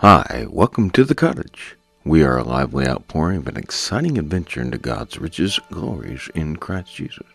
Hi, welcome to the cottage. We are a lively outpouring of an exciting adventure into God's riches, glories in Christ Jesus.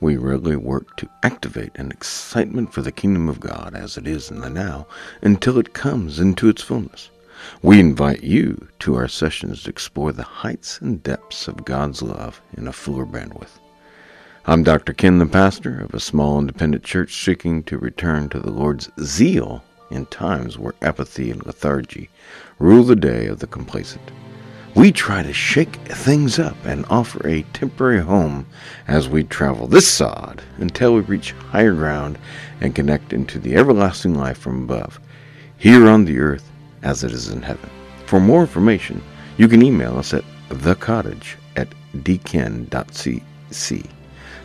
We regularly work to activate an excitement for the kingdom of God as it is in the now until it comes into its fullness. We invite you to our sessions to explore the heights and depths of God's love in a fuller bandwidth. I'm Dr. Ken, the pastor of a small independent church seeking to return to the Lord's zeal in times where apathy and lethargy rule the day of the complacent. We try to shake things up and offer a temporary home as we travel this sod until we reach higher ground and connect into the everlasting life from above, here on the earth as it is in heaven. For more information, you can email us at thecottage at dken.cc.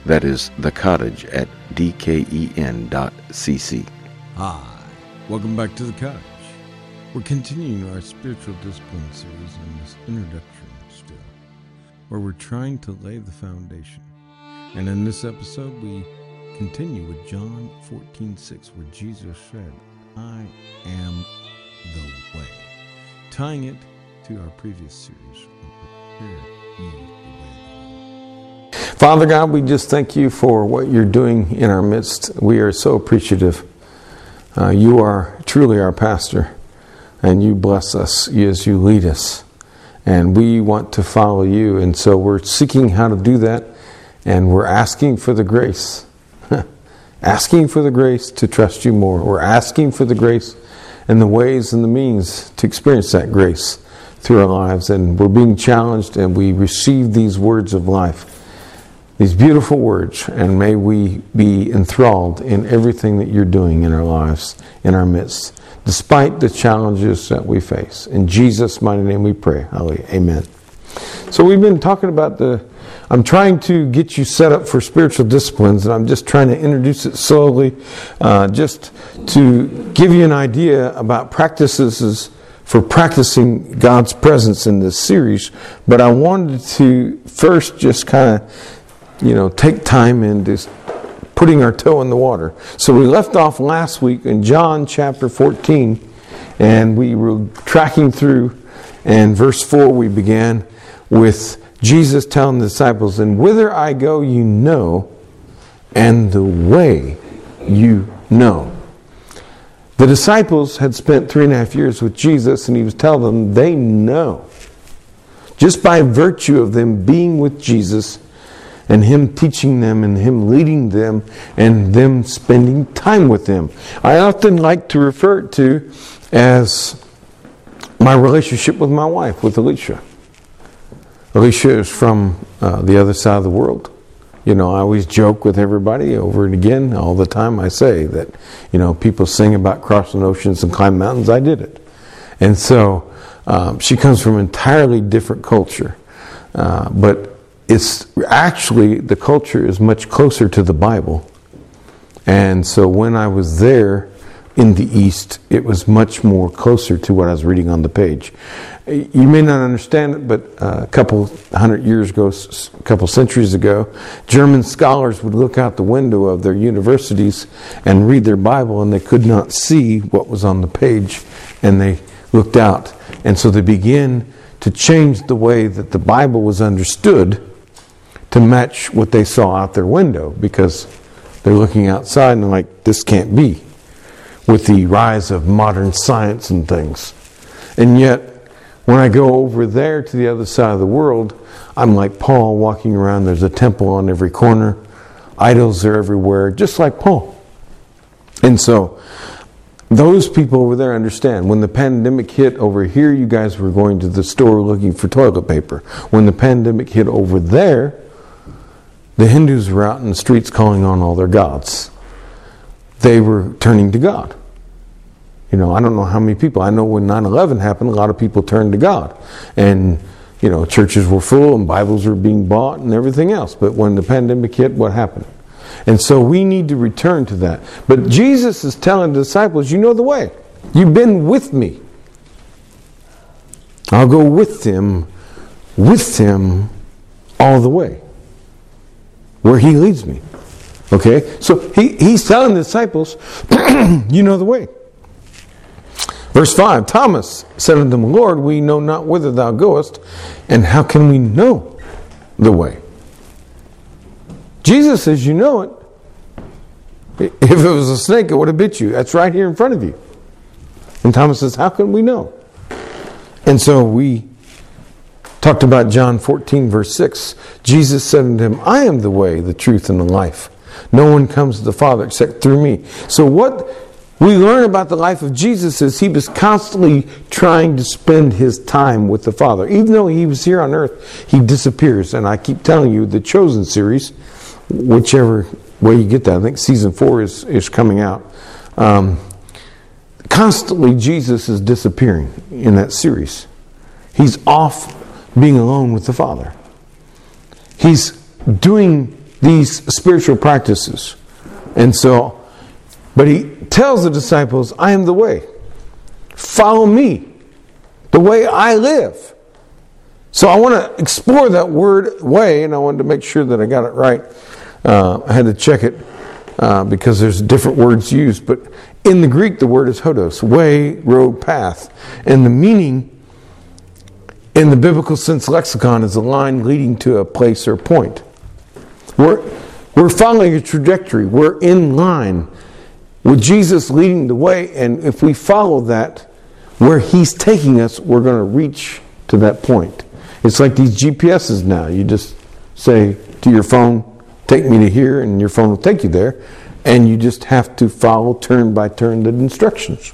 That is the cottage at dken.cc. Hi, ah, welcome back to the cottage. We're continuing our spiritual discipline series in this introduction still, where we're trying to lay the foundation. And in this episode, we continue with John 14 6, where Jesus said, I am the way, tying it to our previous series. Father God, we just thank you for what you're doing in our midst. We are so appreciative. Uh, you are truly our pastor, and you bless us as you lead us. And we want to follow you, and so we're seeking how to do that, and we're asking for the grace. asking for the grace to trust you more. We're asking for the grace and the ways and the means to experience that grace through our lives. And we're being challenged, and we receive these words of life these beautiful words, and may we be enthralled in everything that you're doing in our lives, in our midst, despite the challenges that we face. In Jesus' mighty name we pray. Hallelujah. Amen. So we've been talking about the. I'm trying to get you set up for spiritual disciplines, and I'm just trying to introduce it slowly, uh, just to give you an idea about practices for practicing God's presence in this series. But I wanted to first just kind of you know, take time in just putting our toe in the water. So we left off last week in John chapter 14, and we were tracking through, and verse 4 we began with Jesus telling the disciples, And whither I go, you know, and the way you know. The disciples had spent three and a half years with Jesus, and he was telling them they know. Just by virtue of them being with Jesus, and Him teaching them and Him leading them and them spending time with Him. I often like to refer to as my relationship with my wife, with Alicia. Alicia is from uh, the other side of the world. You know, I always joke with everybody over and again, all the time I say that, you know, people sing about crossing oceans and climb mountains. I did it. And so um, she comes from an entirely different culture. Uh, but it's actually the culture is much closer to the Bible. And so when I was there in the East, it was much more closer to what I was reading on the page. You may not understand it, but uh, a couple hundred years ago, a couple centuries ago, German scholars would look out the window of their universities and read their Bible, and they could not see what was on the page, and they looked out. And so they began to change the way that the Bible was understood to match what they saw out their window because they're looking outside and like, this can't be with the rise of modern science and things. And yet, when I go over there to the other side of the world, I'm like Paul walking around. There's a temple on every corner, idols are everywhere, just like Paul. And so, those people over there understand. When the pandemic hit over here, you guys were going to the store looking for toilet paper. When the pandemic hit over there, the Hindus were out in the streets calling on all their gods. They were turning to God. You know, I don't know how many people. I know when 9 11 happened, a lot of people turned to God. And, you know, churches were full and Bibles were being bought and everything else. But when the pandemic hit, what happened? And so we need to return to that. But Jesus is telling the disciples, you know the way. You've been with me. I'll go with them, with them all the way where he leads me. Okay? So he, he's telling the disciples, you know the way. Verse 5 Thomas said unto him, Lord, we know not whither thou goest, and how can we know the way? Jesus says, You know it. If it was a snake, it would have bit you. That's right here in front of you. And Thomas says, How can we know? And so we talked about John 14, verse 6. Jesus said unto him, I am the way, the truth, and the life. No one comes to the Father except through me. So, what we learn about the life of Jesus is he was constantly trying to spend his time with the Father. Even though he was here on earth, he disappears. And I keep telling you, the Chosen series, whichever way you get that, I think season four is, is coming out. Um, constantly, Jesus is disappearing in that series. He's off being alone with the Father. He's doing these spiritual practices. And so, but he tells the disciples, I am the way. Follow me, the way I live. So I want to explore that word way, and I wanted to make sure that I got it right. Uh, I had to check it uh, because there's different words used, but in the Greek, the word is hodos, way, road, path. And the meaning in the biblical sense lexicon is a line leading to a place or point. We're, we're following a trajectory. We're in line with Jesus leading the way, and if we follow that, where He's taking us, we're going to reach to that point. It's like these GPSs now. You just say to your phone, take me to here, and your phone will take you there, and you just have to follow turn by turn the instructions.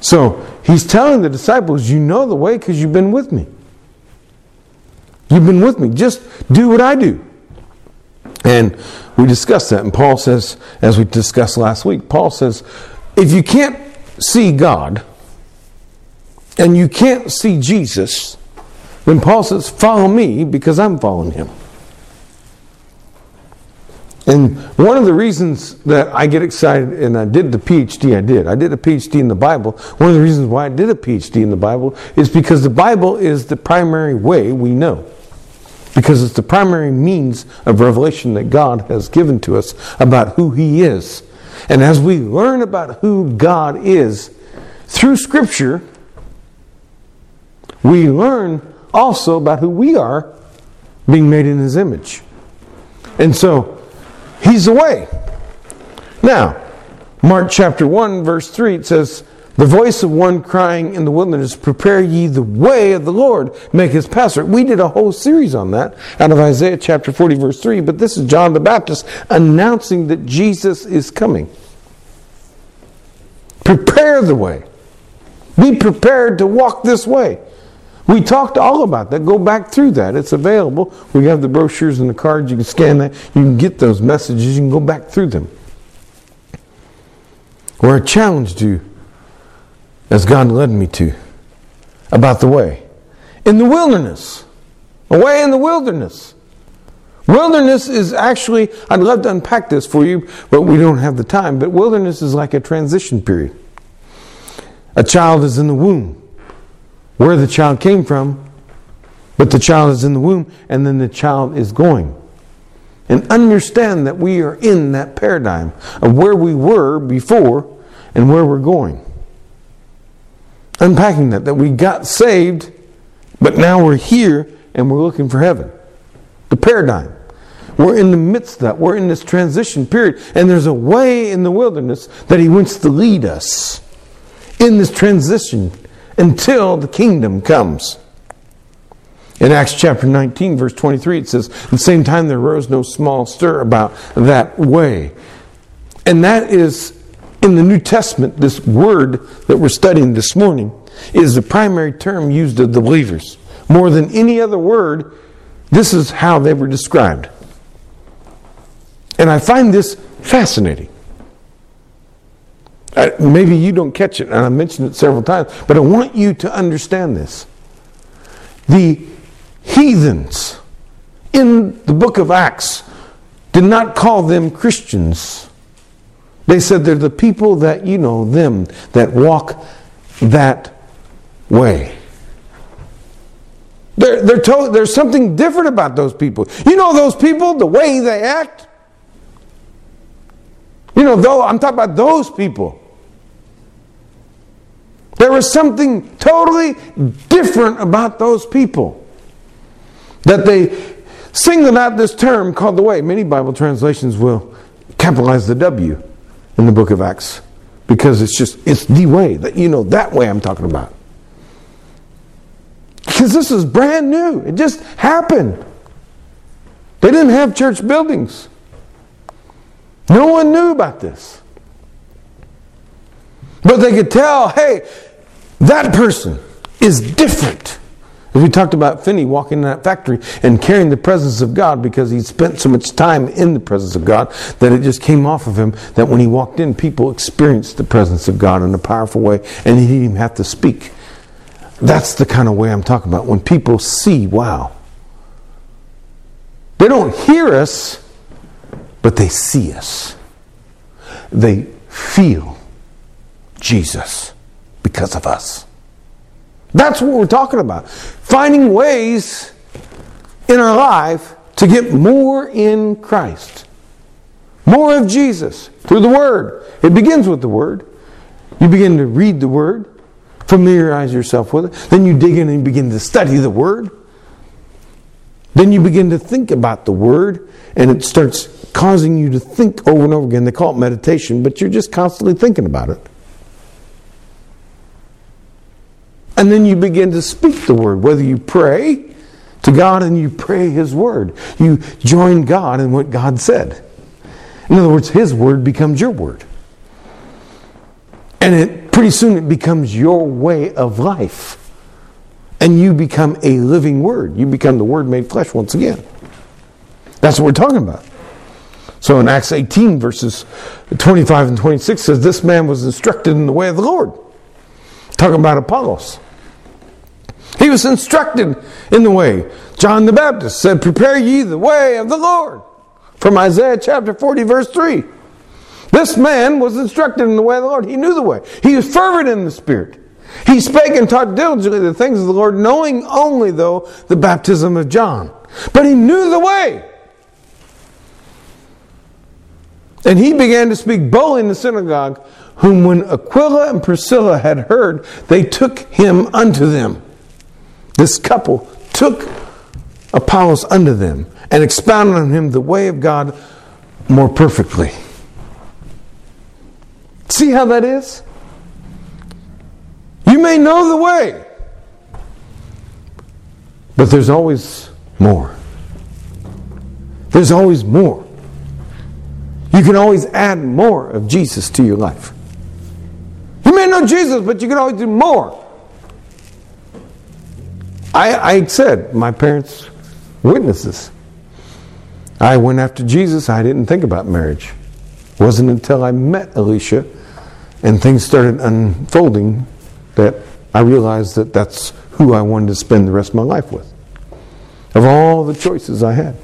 So he's telling the disciples, You know the way because you've been with me. You've been with me. Just do what I do. And we discussed that. And Paul says, as we discussed last week, Paul says, if you can't see God and you can't see Jesus, then Paul says, follow me because I'm following him. And one of the reasons that I get excited, and I did the PhD, I did. I did a PhD in the Bible. One of the reasons why I did a PhD in the Bible is because the Bible is the primary way we know because it's the primary means of revelation that God has given to us about who He is. And as we learn about who God is through Scripture, we learn also about who we are being made in His image. And so, He's the way. Now, Mark chapter 1, verse 3, it says, the voice of one crying in the wilderness, Prepare ye the way of the Lord, make his path We did a whole series on that out of Isaiah chapter 40, verse 3. But this is John the Baptist announcing that Jesus is coming. Prepare the way. Be prepared to walk this way. We talked all about that. Go back through that. It's available. We have the brochures and the cards. You can scan that. You can get those messages. You can go back through them. Where I challenged you, as God led me to about the way. In the wilderness, away in the wilderness. Wilderness is actually, I'd love to unpack this for you, but we don't have the time. But wilderness is like a transition period. A child is in the womb, where the child came from, but the child is in the womb, and then the child is going. And understand that we are in that paradigm of where we were before and where we're going unpacking that, that we got saved, but now we're here and we're looking for heaven. The paradigm. We're in the midst of that. We're in this transition period. And there's a way in the wilderness that He wants to lead us in this transition until the kingdom comes. In Acts chapter 19, verse 23, it says, At the same time there arose no small stir about that way. And that is in the New Testament, this word that we're studying this morning is the primary term used of the believers. More than any other word, this is how they were described. And I find this fascinating. Uh, maybe you don't catch it, and I mentioned it several times, but I want you to understand this. The heathens in the book of Acts did not call them Christians they said they're the people that, you know, them that walk that way. They're, they're there's something different about those people. You know those people, the way they act? You know, though I'm talking about those people. There was something totally different about those people. That they singled out this term called the way. Many Bible translations will capitalize the W in the book of Acts because it's just, it's the way. That You know, that way I'm talking about. Because this is brand new. It just happened. They didn't have church buildings. No one knew about this. But they could tell, hey, that person is different. As we talked about Finney walking in that factory and carrying the presence of God because he spent so much time in the presence of God that it just came off of him that when he walked in, people experienced the presence of God in a powerful way and he didn't even have to speak. That's the kind of way I'm talking about. When people see, wow. They don't hear us, but they see us. They feel Jesus because of us. That's what we're talking about. Finding ways in our life to get more in Christ. More of Jesus through the Word. It begins with the Word. You begin to read the Word, familiarize yourself with it. Then you dig in and begin to study the Word. Then you begin to think about the Word, and it starts causing you to think over and over again. They call it meditation, but you're just constantly thinking about it. And then you begin to speak the word, whether you pray to God and you pray His word. You join God in what God said. In other words, His word becomes your word. And it pretty soon it becomes your way of life. And you become a living word. You become the word made flesh once again. That's what we're talking about. So in Acts 18, verses 25 and 26 says, This man was instructed in the way of the Lord. Talking about Apollos. He was instructed in the way. John the Baptist said, Prepare ye the way of the Lord. From Isaiah chapter 40, verse 3. This man was instructed in the way of the Lord. He knew the way. He was fervent in the Spirit. He spake and taught diligently the things of the Lord, knowing only, though, the baptism of John. But he knew the way. And he began to speak boldly in the synagogue, whom when Aquila and Priscilla had heard, they took him unto them. This couple took Apollos unto them and expounded on him the way of God more perfectly. See how that is? You may know the way, but there's always more. There's always more. You can always add more of Jesus to your life. Know Jesus, but you can always do more. I, I said, my parents witnesses. I went after Jesus. I didn't think about marriage. It wasn't until I met Alicia and things started unfolding that I realized that that's who I wanted to spend the rest of my life with. Of all the choices I had.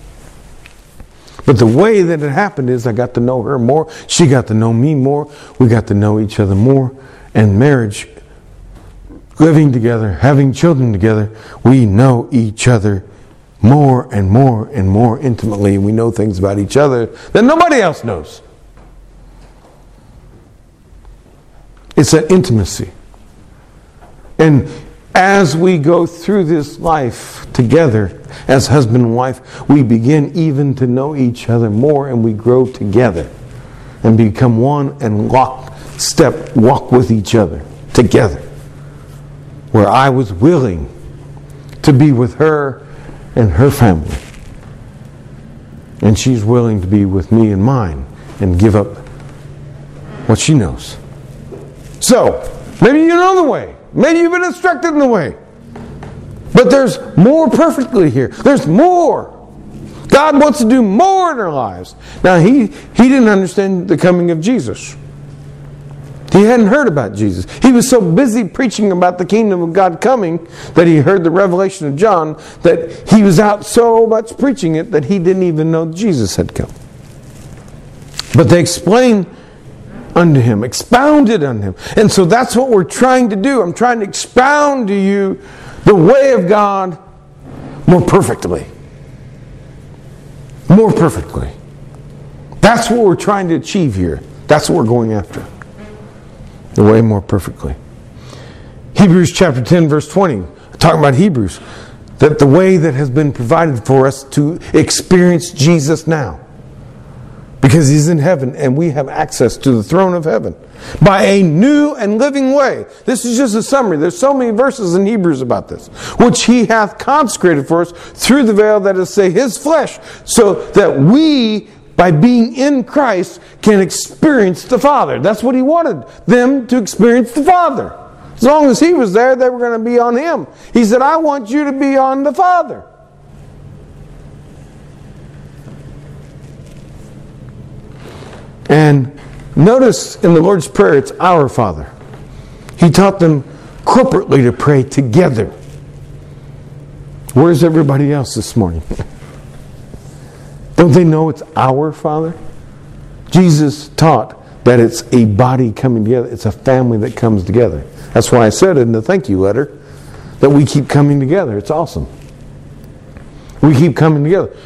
But the way that it happened is I got to know her more. She got to know me more. We got to know each other more. And marriage living together, having children together, we know each other more and more and more intimately. We know things about each other that nobody else knows. It's an intimacy. And as we go through this life together as husband and wife, we begin even to know each other more and we grow together and become one and lock step walk with each other together where I was willing to be with her and her family. And she's willing to be with me and mine and give up what she knows. So, maybe you know the way. Maybe you've been instructed in the way. But there's more perfectly here. There's more. God wants to do more in our lives. Now, he, he didn't understand the coming of Jesus. He hadn't heard about Jesus. He was so busy preaching about the kingdom of God coming that he heard the revelation of John that he was out so much preaching it that he didn't even know Jesus had come. But they explained unto him, expounded on him. And so that's what we're trying to do. I'm trying to expound to you the way of God more perfectly. More perfectly. That's what we're trying to achieve here. That's what we're going after way more perfectly. Hebrews chapter 10, verse 20, talking about Hebrews, that the way that has been provided for us to experience Jesus now because he's in heaven and we have access to the throne of heaven by a new and living way. This is just a summary. There's so many verses in Hebrews about this, which he hath consecrated for us through the veil that is say his flesh, so that we by being in Christ can experience the Father. That's what he wanted them to experience the Father. As long as he was there, they were going to be on him. He said, I want you to be on the Father. And notice in the Lord's Prayer, it's our Father. He taught them corporately to pray together. Where's everybody else this morning? Don't they know it's our Father? Jesus taught that it's a body coming together, it's a family that comes together. That's why I said in the thank you letter that we keep coming together. It's awesome. We keep coming together.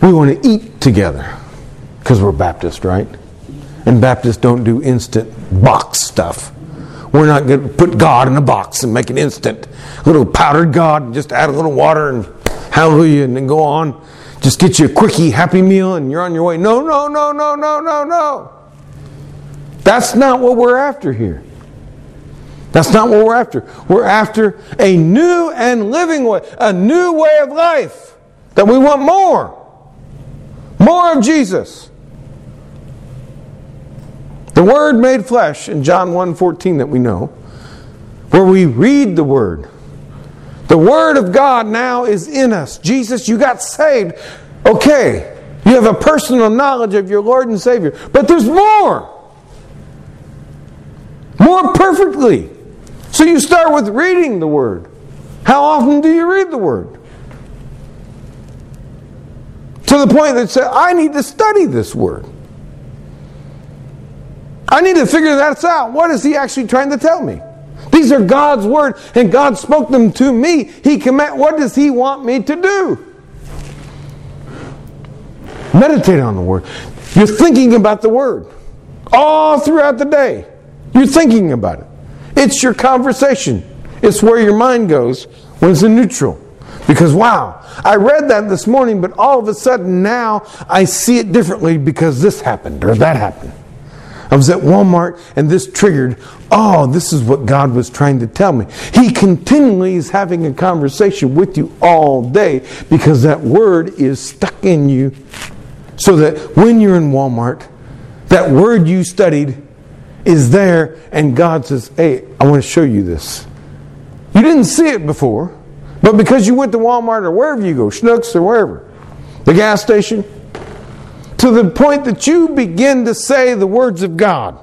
We want to eat together because we're Baptist, right? And Baptists don't do instant box stuff. We're not going to put God in a box and make an instant little powdered God and just add a little water and hallelujah and then go on. Just get you a quickie happy meal and you're on your way. No, no, no, no, no, no, no. That's not what we're after here. That's not what we're after. We're after a new and living way, a new way of life. That we want more. More of Jesus. The Word made flesh in John 1:14 that we know, where we read the Word. The Word of God now is in us. Jesus, you got saved. Okay, you have a personal knowledge of your Lord and Savior, but there's more. More perfectly. So you start with reading the Word. How often do you read the Word? To the point that say, I need to study this Word. I need to figure that out. What is he actually trying to tell me? These are God's word, and God spoke them to me. He command. What does He want me to do? Meditate on the word. You're thinking about the word all throughout the day. You're thinking about it. It's your conversation. It's where your mind goes when it's in neutral. Because wow, I read that this morning, but all of a sudden now I see it differently because this happened or that happened. I was at Walmart and this triggered, oh, this is what God was trying to tell me. He continually is having a conversation with you all day because that word is stuck in you. So that when you're in Walmart, that word you studied is there and God says, hey, I want to show you this. You didn't see it before, but because you went to Walmart or wherever you go, Schnucks or wherever, the gas station, to the point that you begin to say the words of God.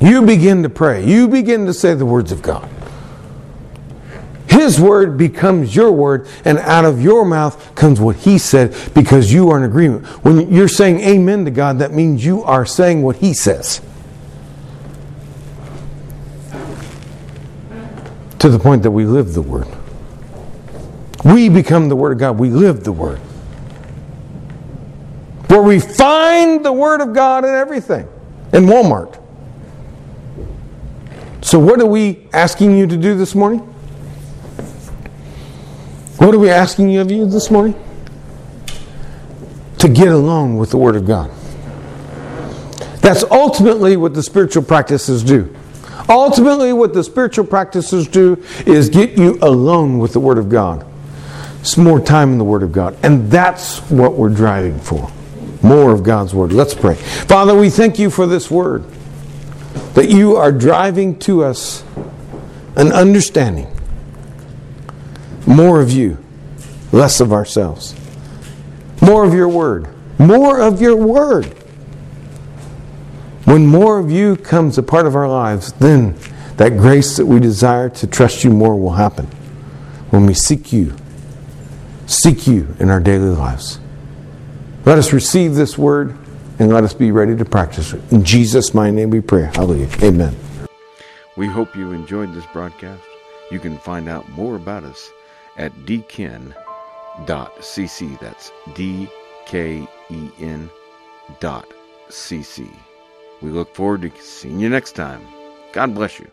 You begin to pray. You begin to say the words of God. His word becomes your word, and out of your mouth comes what He said because you are in agreement. When you're saying amen to God, that means you are saying what He says. To the point that we live the word. We become the word of God. We live the word where we find the Word of God in everything in Walmart. So, what are we asking you to do this morning? What are we asking of you this morning? To get alone with the Word of God. That's ultimately what the spiritual practices do. Ultimately, what the spiritual practices do is get you alone with the Word of God. It's more time in the Word of God. And that's what we're driving for more of God's Word. Let's pray. Father, we thank you for this Word, that you are driving to us an understanding. More of you, less of ourselves. More of your Word. More of your Word. When more of you comes a part of our lives, then that grace that we desire to trust you more will happen. When we seek you, seek you in our daily lives. Let us receive this word and let us be ready to practice it. In Jesus' mighty name we pray. Hallelujah. Amen. We hope you enjoyed this broadcast. You can find out more about us at dken.cc. That's D K E N dot cc. We look forward to seeing you next time. God bless you.